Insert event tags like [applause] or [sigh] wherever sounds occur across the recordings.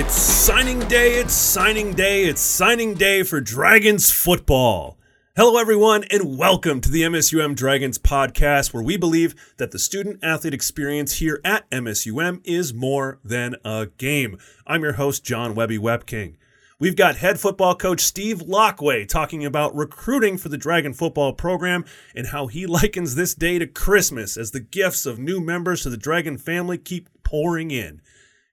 It's signing day, it's signing day, it's signing day for Dragons football. Hello, everyone, and welcome to the MSUM Dragons podcast, where we believe that the student athlete experience here at MSUM is more than a game. I'm your host, John Webby Webking. We've got head football coach Steve Laqua talking about recruiting for the Dragon football program and how he [laughs] likens this day to Christmas as the gifts of new members to the Dragon family keep pouring in.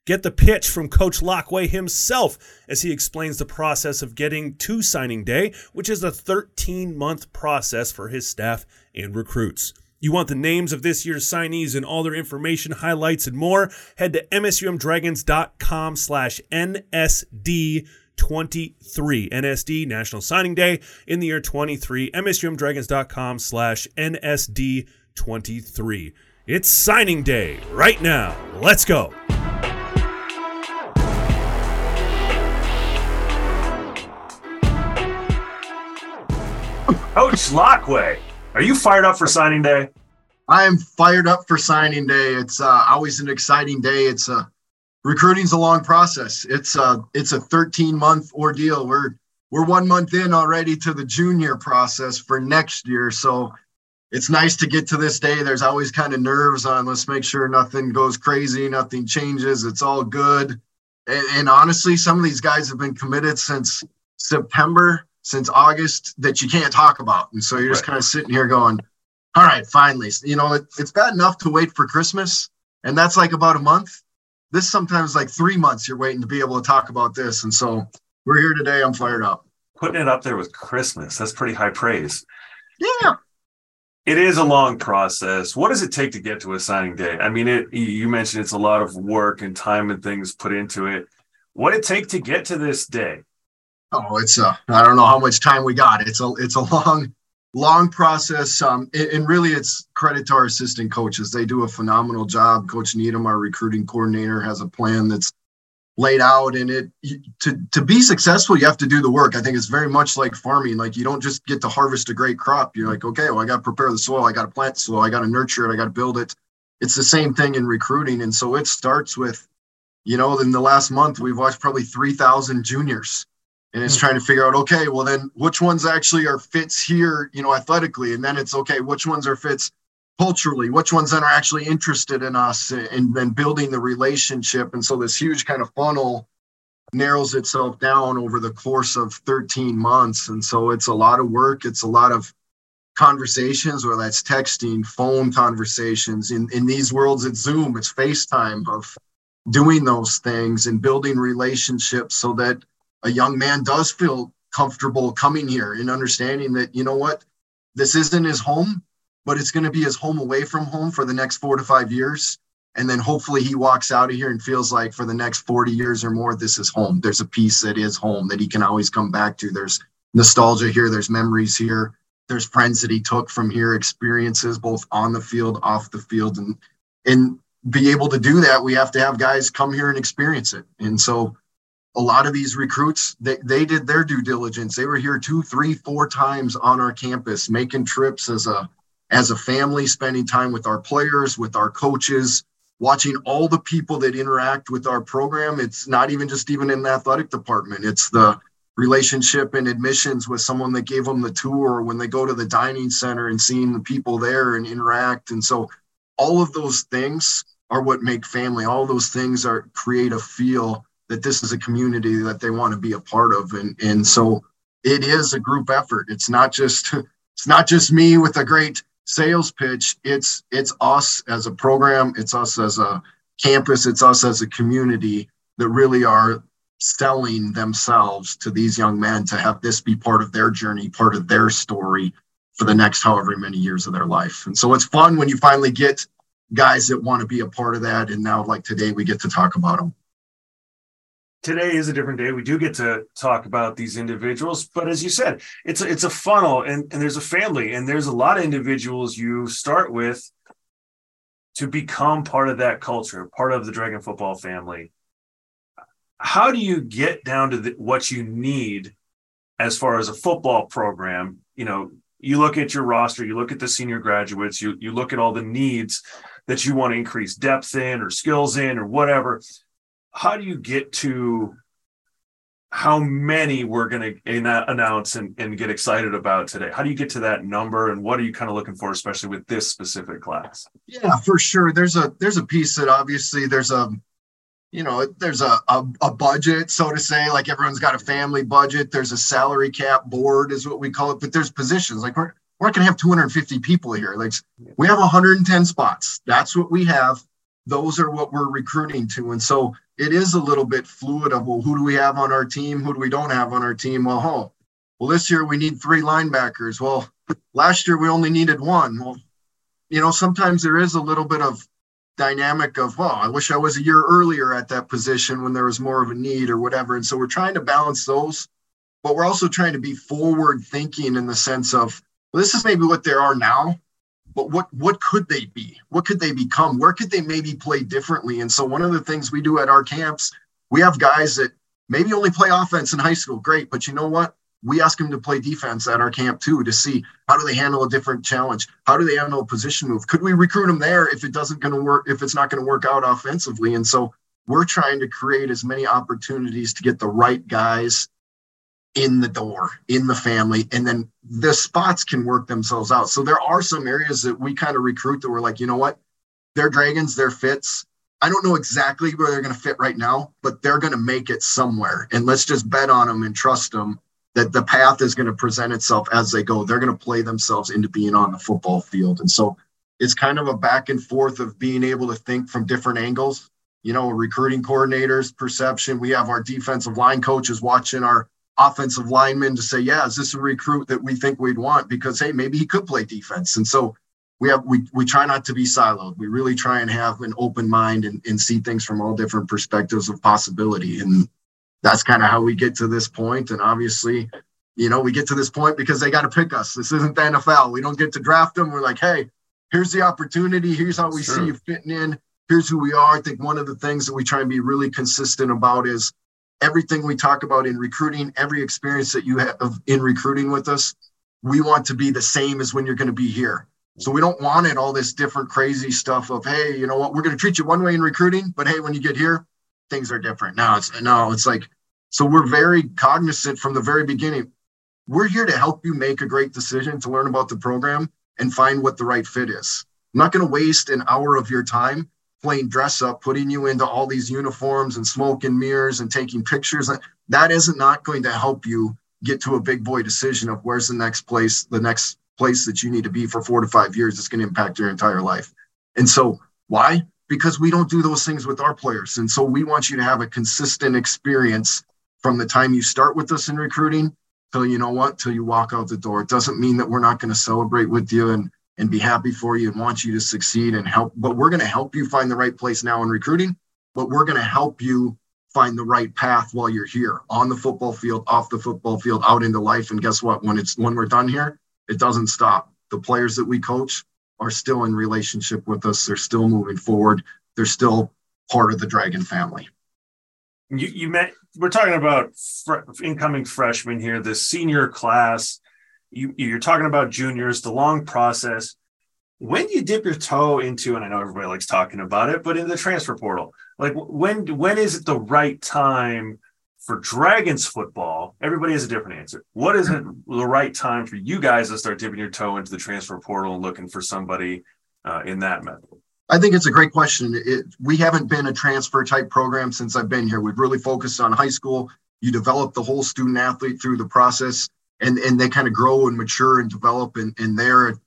Get the pitch from Coach Laqua himself as he explains the process of getting to signing day, which is a 13 month process for his staff and recruits. You want the names of this year's signees and all their information, highlights, and more? Head to msumdragons.com slash NSD 23 NSD National Signing Day in the year 23 msumdragons.com slash NSD 23 it's signing day right now. Let's go Coach Laqua, are you fired up for signing day? I am fired up for signing day. It's uh, always an exciting day. It's a recruiting's a long process. It's a it's a 13 month ordeal. We're we're one month in already to the junior process for next year. So it's nice to get to this day. There's always kind of nerves on. Let's make sure nothing goes crazy, nothing changes. It's all good. And, and honestly, some of these guys have been committed since September since August that you can't talk about. And so you're just right. kind of sitting here going, all right, finally, you know, it, it's bad enough to wait for Christmas. And that's like about a month. This sometimes like three months you're waiting to be able to talk about this. And so we're here today. I'm fired up. Putting it up there with Christmas, that's pretty high praise. Yeah. It is a long process. What does it take to get to a signing day? I mean, it you mentioned it's a lot of work and time and things put into it. What it take to get to this day? Oh, it's a I don't know how much time we got. It's a it's a long long process. Um, and really, it's credit to our assistant coaches. They do a phenomenal job. Coach Needham, our recruiting coordinator, has a plan that's laid out and it to to be successful you have to do the work i think it's very much like farming like you don't just get to harvest a great crop you're like okay well i got to prepare the soil i got to plant the soil i got to nurture it i got to build it it's the same thing in recruiting and so it starts with you know in the last month we've watched probably 3000 juniors and it's hmm. trying to figure out okay well then which ones actually are fits here you know athletically? And then it's okay which ones are fits culturally? Which ones then are actually interested in us and then building the relationship? And so this huge kind of funnel narrows itself down over the course of 13 months. And so it's a lot of work. It's a lot of conversations whether that's texting phone conversations. In in these worlds it's zoom it's facetime of doing those things and building relationships so that a young man does feel comfortable coming here and understanding that, you know what, this isn't his home, but it's going to be his home away from home for the next four to five years. And then hopefully he walks out of here and feels like for the next 40 years or more, this is home. There's a piece that is home that he can always come back to. There's nostalgia here, there's memories here, there's friends that he took from here, experiences both on the field, off the field. And and be able to do that, we have to have guys come here and experience it. And so a lot of these recruits they, they did their due diligence. They were here two three four times on our campus making trips as a as a family spending time with our players with our coaches watching all the people that interact with our program. It's not even just even in the athletic department. It's the relationship and admissions with someone that gave them the tour when they go to the dining center and seeing the people there and interact. And so all of those things are what make family. All those things are create a feel that this is a community that they want to be a part of. And and so it is a group effort. It's not just [laughs] it's not just me with a great sales pitch. It's it's us as a program. It's us as a campus. It's us as a community that really are selling themselves to these young men to have this be part of their journey part of their story for the next however many years of their life. And so it's fun when you finally get guys that want to be a part of that. And now like today we get to talk about them today is a different day. We do get to talk about these individuals, but as you said, it's a, it's a funnel, and, and there's a family, and there's a lot of individuals you start with to become part of that culture, part of the Dragon football family. How do you get down to the, what you need as far as a football program? You know, you look at your roster, you look at the senior graduates, you you look at all the needs that you want to increase depth in or skills in or whatever how do you get to how many we're going to announce and, and get excited about today? How do you get to that number, and what are you kind of looking for, especially with this specific class? Yeah, for sure. There's a there's a piece that obviously there's a you know there's a, a, a budget so to say like everyone's got a family budget there's a salary cap board is what we call it but there's positions like we're, we're not going to have 250 people here like we have 110 spots that's what we have those are what we're recruiting to and so it is a little bit fluid of well, who do we have on our team? Who do we don't have on our team? Well, oh, well, this year we need three linebackers. Well, last year we only needed one. Well, you know, sometimes there is a little bit of dynamic of, well, I wish I was a year earlier at that position when there was more of a need or whatever. And so we're trying to balance those, but we're also trying to be forward thinking in the sense of, well, this is maybe what there are now, but what what could they be? What could they become? Where could they maybe play differently? And so one of the things we do at our camps, we have guys that maybe only play offense in high school, great, but you know what? We ask them to play defense at our camp too to see how do they handle a different challenge? How do they handle a position move? Could we recruit them there if it doesn't going to work if it's not going to work out offensively? And so we're trying to create as many opportunities to get the right guys in the door in the family and then the spots can work themselves out. So there are some areas that we kind of recruit that we're like you know what? They're dragons they're fits. I don't know exactly where they're going to fit right now but they're going to make it somewhere. And let's just bet on them and trust them that the path is going to present itself as they go. They're going to play themselves into being on the football field. And so it's kind of a back and forth of being able to think from different angles. You know recruiting coordinators perception. We have our defensive line coaches watching our offensive lineman to say, yeah, is this a recruit that we think we'd want? Because hey, maybe he could play defense. And so we have we we try not to be siloed. We really try and have an open mind and, and see things from all different perspectives of possibility. And that's kind of how we get to this point. And obviously, you know, we get to this point because they got to pick us. This isn't the NFL. We don't get to draft them. We're like, hey, here's the opportunity. Here's how we see you fitting in. Here's who we are. I think one of the things that we try and be really consistent about is everything we talk about in recruiting, every experience that you have in recruiting with us, we want to be the same as when you're going to be here. So we don't want it all this different crazy stuff of hey, you know what, we're going to treat you one way in recruiting, but hey, when you get here, things are different. Now it's no, it's like so we're very cognizant from the very beginning. We're here to help you make a great decision to learn about the program and find what the right fit is. I'm not going to waste an hour of your time playing dress up, putting you into all these uniforms and smoke and mirrors and taking pictures. That isn't not going to help you get to a big boy decision of where's the next place, the next place that you need to be for four to five years that's going to impact your entire life. And so why? Because we don't do those things with our players. And so we want you to have a consistent experience from the time you start with us in recruiting till you know what, till you walk out the door. It doesn't mean that we're not going to celebrate with you and and be happy for you and want you to succeed and help. But we're going to help you find the right place now in recruiting, but we're going to help you find the right path while you're here on the football field, off the football field, out into life. And guess what? When it's when we're done here, it doesn't stop. The players that we coach are still in relationship with us. They're still moving forward. They're still part of the Dragon family. You, you met, we're talking about fr- incoming freshmen here, the senior class you you're talking about juniors, the long process. When you dip your toe into, and I know everybody likes talking about it, but in the transfer portal, like when when is it the right time for Dragons football? Everybody has a different answer. What is it [clears throat] the right time for you guys to start dipping your toe into the transfer portal and looking for somebody uh, in that method? I think it's a great question. It, we haven't been a transfer type program since I've been here. We've really focused on high school. You develop the whole student athlete through the process and and they kind of grow and mature and develop and and they're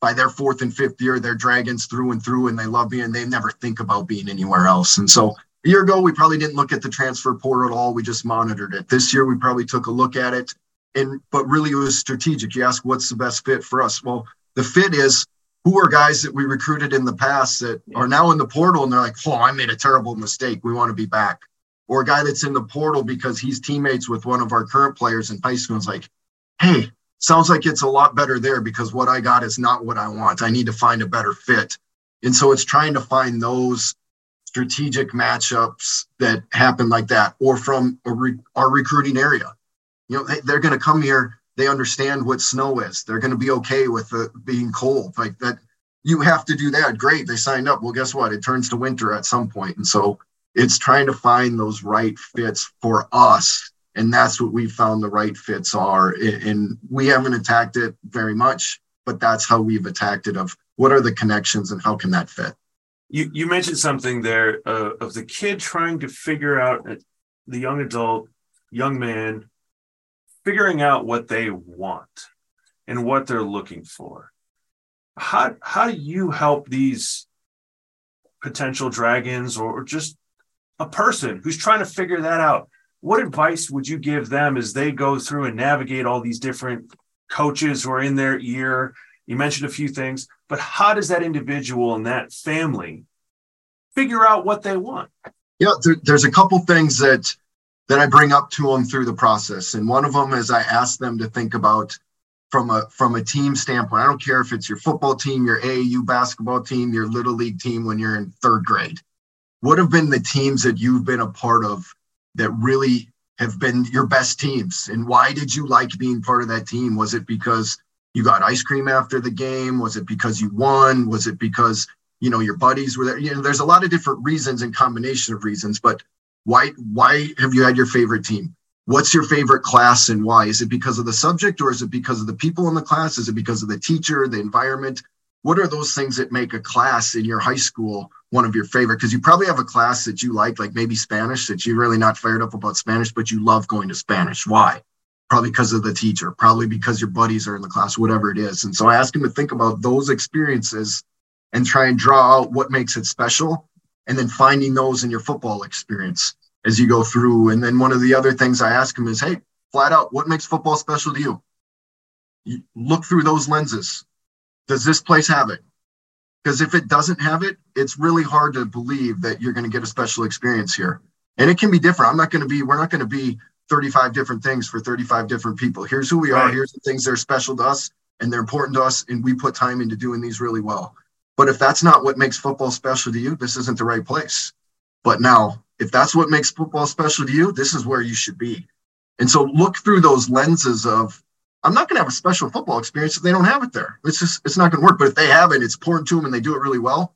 by their fourth and fifth year they're dragons through and through and they love me and they never think about being anywhere else. And so a year ago we probably didn't look at the transfer portal at all. We just monitored it. This year we probably took a look at it and but really it was strategic. You ask what's the best fit for us? Well the fit is who are guys that we recruited in the past that are now in the portal and they're like oh i made a terrible mistake. We want to be back. Or a guy that's in the portal because he's teammates with one of our current players in high school and is like hey, sounds like it's a lot better there because what I got is not what I want. I need to find a better fit. And so it's trying to find those strategic matchups that happen like that or from re- our recruiting area. You know, they, they're going to come here. They understand what snow is. They're going to be okay with it being cold like that. You have to do that. Great. They signed up. Well, guess what? It turns to winter at some point. And so It's trying to find those right fits for us. And that's what we found the right fits are. And we haven't attacked it very much, but that's how we've attacked it of what are the connections and how can that fit? You, you mentioned something there uh, of the kid trying to figure out uh, the young adult, young man, figuring out what they want and what they're looking for. How, how do you help these potential dragons or just a person who's trying to figure that out? What advice would you give them as they go through and navigate all these different coaches who are in their ear? You mentioned a few things, but how does that individual and that family figure out what they want? Yeah, there, there's a couple things that that I bring up to them through the process, and one of them is I ask them to think about from a from a team standpoint. I don't care if it's your football team, your AAU basketball team, your little league team when you're in third grade. What have been the teams that you've been a part of that really have been your best teams? And why did you like being part of that team? Was it because you got ice cream after the game? Was it because you won? Was it because you know your buddies were there? You know, there's a lot of different reasons and combination of reasons, but why why have you had your favorite team? what's your favorite class and why? Is it because of the subject or is it because of the people in the class? Is it because of the teacher, the environment? What are those things that make a class in your high school one of your favorite? Because you probably have a class that you like, like maybe Spanish, that you're really not fired up about Spanish, but you love going to Spanish. Why? Probably because of the teacher, probably because your buddies are in the class, whatever it is. And so I ask him to think about those experiences and try and draw out what makes it special and then finding those in your football experience as you go through. And then one of the other things I ask him is, hey, flat out, what makes football special to you? you look through those lenses. Does this place have it? Because if it doesn't have it, it's really hard to believe that you're going to get a special experience here. And it can be different. I'm not going to be, we're not going to be 35 different things for 35 different people. Here's who we are. Here's the things that are special to us and they're important to us. And we put time into doing these really well. But if that's not what makes football special to you, this isn't the right place. But now if that's what makes football special to you, this is where you should be. And so look through those lenses of I'm not going to have a special football experience if they don't have it there. It's just it's not going to work. But if they have it, it's important to them and they do it really well.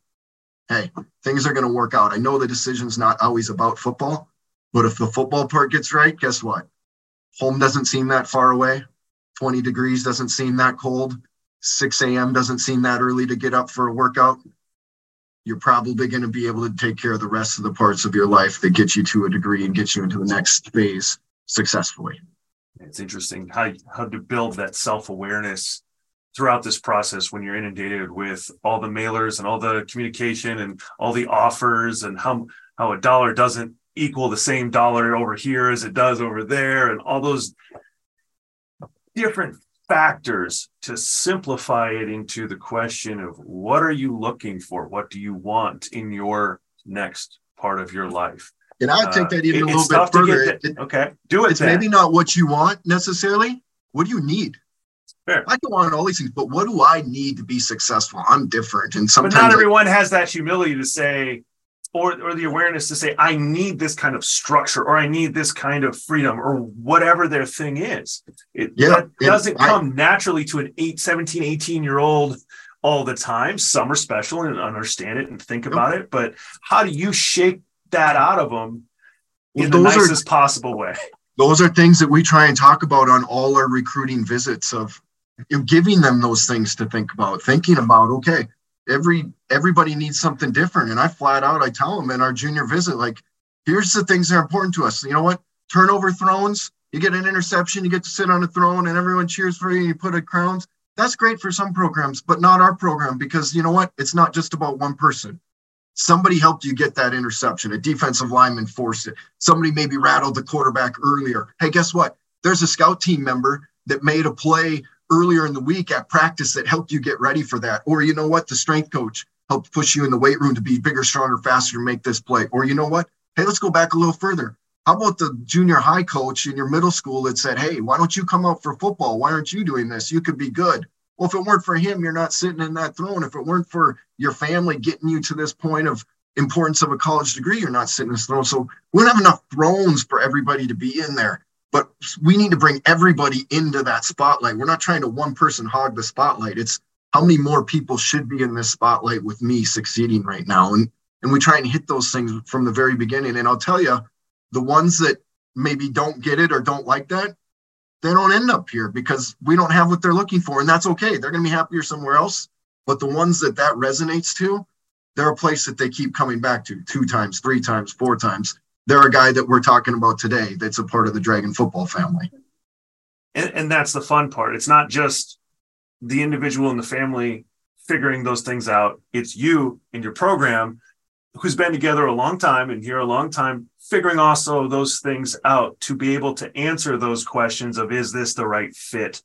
Hey, things are going to work out. I know the decision's not always about football, but if the football part gets right, guess what? Home doesn't seem that far away. 20 degrees doesn't seem that cold. 6 a.m. doesn't seem that early to get up for a workout you're probably going to be able to take care of the rest of the parts of your life that get you to a degree and get you into the next phase successfully. It's interesting how how to build that self awareness throughout this process when you're inundated with all the mailers and all the communication and all the offers and how how a dollar doesn't equal the same dollar over here as it does over there and all those different factors to simplify it into the question of what are you looking for? What do you want in your next part of your life? And I take that even uh, a little bit further. It, okay, do it. It's then. maybe not what you want necessarily. What do you need? Fair. I can want all these things, but what do I need to be successful? I'm different, and sometimes. But not everyone has that humility to say, or, or the awareness to say, I need this kind of structure or I need this kind of freedom or whatever their thing is. It yeah, that doesn't I, come naturally to an 8, 17, 18 year old all the time. Some are special and understand it and think about it. But how do you shake that out of them in well, the nicest are, possible way? [laughs] Those are things that we try and talk about on all our recruiting visits of you know, giving them those things to think about, thinking about, okay, every everybody needs something different. And I flat out I tell them in our junior visit, like, here's the things that are important to us. You know what? Turnover thrones, you get an interception, you get to sit on a throne and everyone cheers for you and you put a crowns. That's great for some programs, but not our program because you know what? It's not just about one person. Somebody helped you get that interception. A defensive lineman forced it. Somebody maybe rattled the quarterback earlier. Hey, guess what? There's a scout team member that made a play earlier in the week at practice that helped you get ready for that. Or you know what? The strength coach helped push you in the weight room to be bigger, stronger, faster, make this play. Or you know what? Hey, let's go back a little further. How about the junior high coach in your middle school that said, Hey, why don't you come out for football? Why aren't you doing this? You could be good. Well, if it weren't for him, you're not sitting in that throne. If it weren't for your family getting you to this point of importance of a college degree, you're not sitting in this throne. So we don't have enough thrones for everybody to be in there but we need to bring everybody into that spotlight. We're not trying to one person hog the spotlight. It's how many more people should be in this spotlight with me succeeding right now. And and we try and hit those things from the very beginning. And I'll tell you, the ones that maybe don't get it or don't like that, they don't end up here because we don't have what they're looking for, and that's okay. They're going to be happier somewhere else. But the ones that that resonates to, they're a place that they keep coming back to two times, three times, four times. They're a guy that we're talking about today that's a part of the Dragon football family. And, and that's the fun part. It's not just the individual and the family figuring those things out. It's you and your program who's been together a long time and here a long time, figuring also those things out to be able to answer those questions of is this the right fit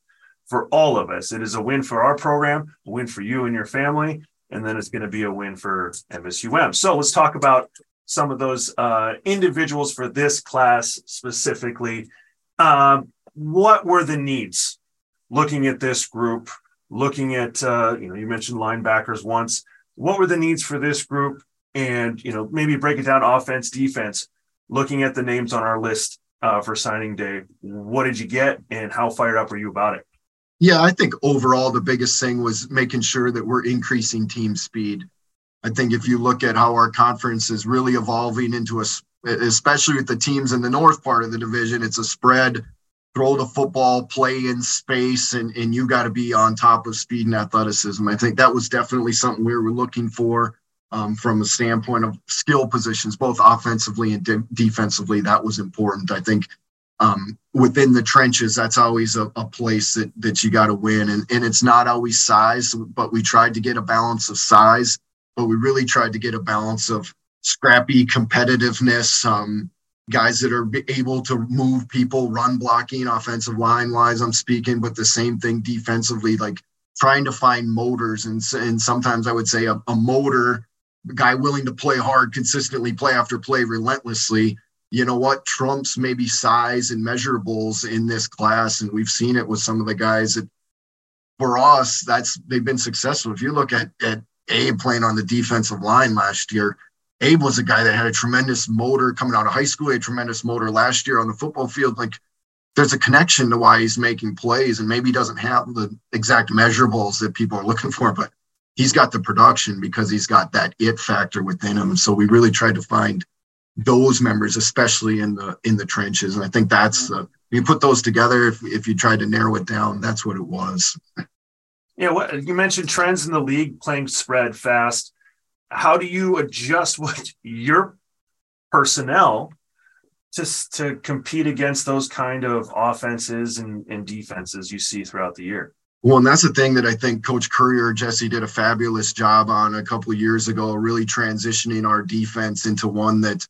for all of us? It is a win for our program, a win for you and your family, and then it's going to be a win for MSUM. So let's talk about some of those uh, individuals for this class specifically. Um, what were the needs looking at this group? Looking at, uh, you know, you mentioned linebackers once. What were the needs for this group? And, you know, maybe break it down offense, defense, looking at the names on our list uh, for signing day. What did you get and how fired up are you about it? Yeah, I think overall the biggest thing was making sure that we're increasing team speed. I think if you look at how our conference is really evolving into a, especially with the teams in the north part of the division, it's a spread, throw the football, play in space, and, and you got to be on top of speed and athleticism. I think that was definitely something we were looking for um, from a standpoint of skill positions, both offensively and de- defensively. That was important. I think um, within the trenches, that's always a, a place that that you got to win, and and it's not always size, but we tried to get a balance of size, but we really tried to get a balance of scrappy competitiveness. Um, guys that are able to move people, run blocking, offensive line wise. I'm speaking, but the same thing defensively, like trying to find motors, and and sometimes I would say a, a motor guy willing to play hard consistently, play after play, relentlessly you know what? Trumps maybe size and measurables in this class and we've seen it with some of the guys that for us that's they've been successful. If you look at at abe playing on the defensive line last year abe was a guy that had a tremendous motor coming out of high school. A tremendous motor last year on the football field. Like there's a connection to why he's making plays and maybe doesn't have the exact measurables that people are looking for but he's got the production because he's got that it factor within him so we really tried to find those members, especially in the in the trenches. And I think that's uh, you put those together. If if you tried to narrow it down, that's what it was. Yeah, what you mentioned trends in the league playing spread fast. How do you adjust [laughs] what your personnel to to compete against those kind of offenses and, and defenses you see throughout the year? Well, and that's the thing that I think Coach Courier, Jesse did a fabulous job on a couple of years ago, really transitioning our defense into one that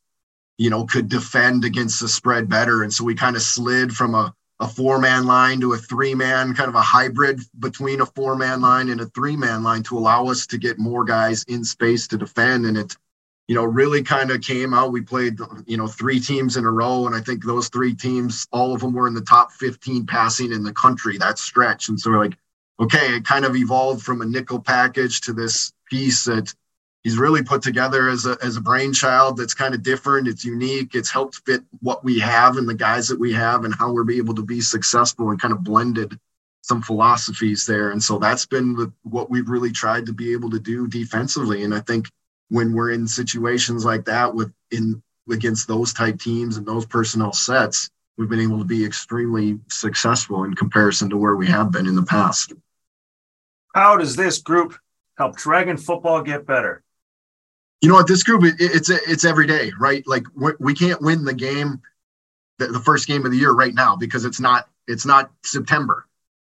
you know, could defend against the spread better. And so we kind of slid from a, a four man line to a three man, kind of a hybrid between a four man line and a three man line to allow us to get more guys in space to defend. And it, you know, really kind of came out. We played, you know, three teams in a row. And I think those three teams, all of them were in the top 15 passing in the country, that stretch. And so we're like, okay, it kind of evolved from a nickel package to this piece that he's really put together as a, as a brainchild that's kind of different. It's unique. It's helped fit what we have and the guys that we have and how we're able to be successful and kind of blended some philosophies there. And so that's been what we've really tried to be able to do defensively. And I think when we're in situations like that with in against those type teams and those personnel sets, we've been able to be extremely successful in comparison to where we have been in the past. How does this group help Dragon football get better? you know what this group it, it's it's every day right like we can't win the game the, the, first game of the year right now because it's not it's not september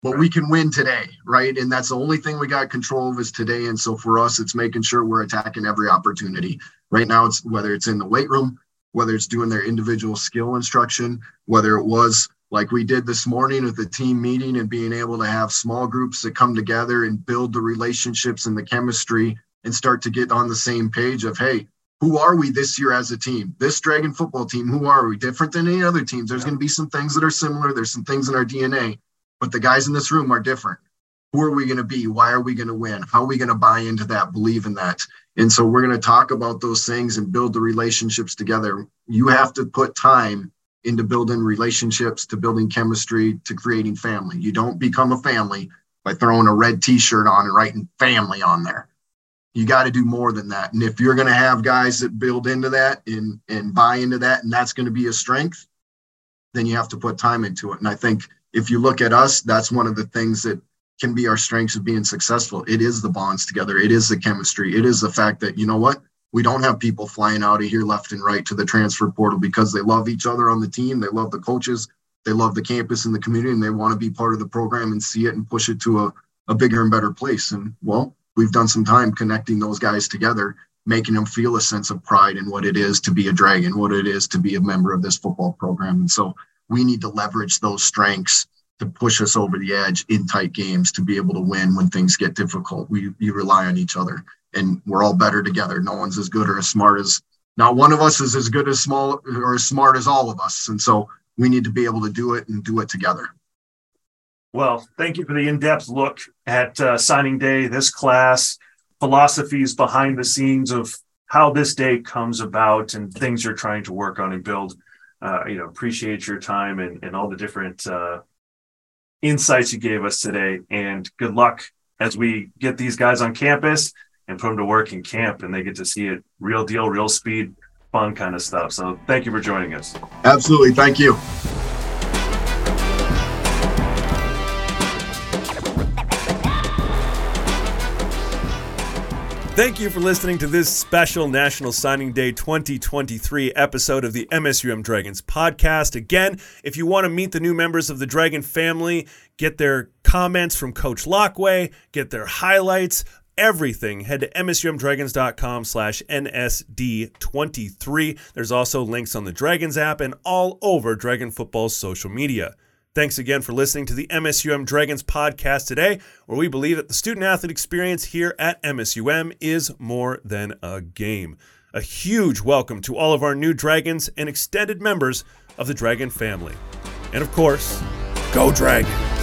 but we can win today right and that's the only thing we got control of is today and so for us it's making sure we're attacking every opportunity right now it's whether it's in the weight room whether it's doing their individual skill instruction whether it was like we did this morning with the team meeting and being able to have small groups that come together and build the relationships and the chemistry and start to get on the same page of, hey, who are we this year as a team? This Dragon football team, who are we? Different than any other teams. There's going to be some things that are similar. There's some things in our DNA, but the guys in this room are different. Who are we going to be? Why are we going to win? How are we going to buy into that, believe in that? And so we're going to talk about those things and build the relationships together. You have to put time into building relationships, to building chemistry, to creating family. You don't become a family by throwing a red t shirt on and writing family on there you got to do more than that. And if you're going to have guys that build into that and and buy into that, and that's going to be a strength, then you have to put time into it. And I think if you look at us, that's one of the things that can be our strengths of being successful. It is the bonds together. It is the chemistry. It is the fact that you know what we don't have people flying out of here left and right to the transfer portal because they love each other on the team. They love the coaches. They love the campus and the community, and they want to be part of the program and see it and push it to a, a bigger and better place. And well, we've done some time connecting those guys together, making them feel a sense of pride in what it is to be a dragon, what it is to be a member of this football program. And so we need to leverage those strengths to push us over the edge in tight games to be able to win when things get difficult. We rely on each other and we're all better together. No one's as good or as smart as not one of us is as good as small or as smart as all of us. And so we need to be able to do it and do it together. Well, thank you for the in-depth look at uh, signing day, this class, philosophies behind the scenes of how this day comes about and things you're trying to work on and build. Uh, you know, appreciate your time and, and all the different uh, insights you gave us today. And good luck as we get these guys on campus and put them to work in camp and they get to see it real deal, real speed, fun kind of stuff. So thank you for joining us. Absolutely. Thank you. Thank you for listening to this special National Signing Day 2023 episode of the MSUM Dragons podcast. Again, if you want to meet the new members of the Dragon family, get their comments from Coach Laqua, get their highlights, everything, head to msumdragons.com slash nsd23. There's also links on the Dragons app and all over Dragon Football's social media. Thanks again for listening to the MSUM Dragons podcast today, where we believe that the student athlete experience here at MSUM is more than a game. A huge welcome to all of our new Dragons and extended members of the Dragon family. And of course, go Dragons!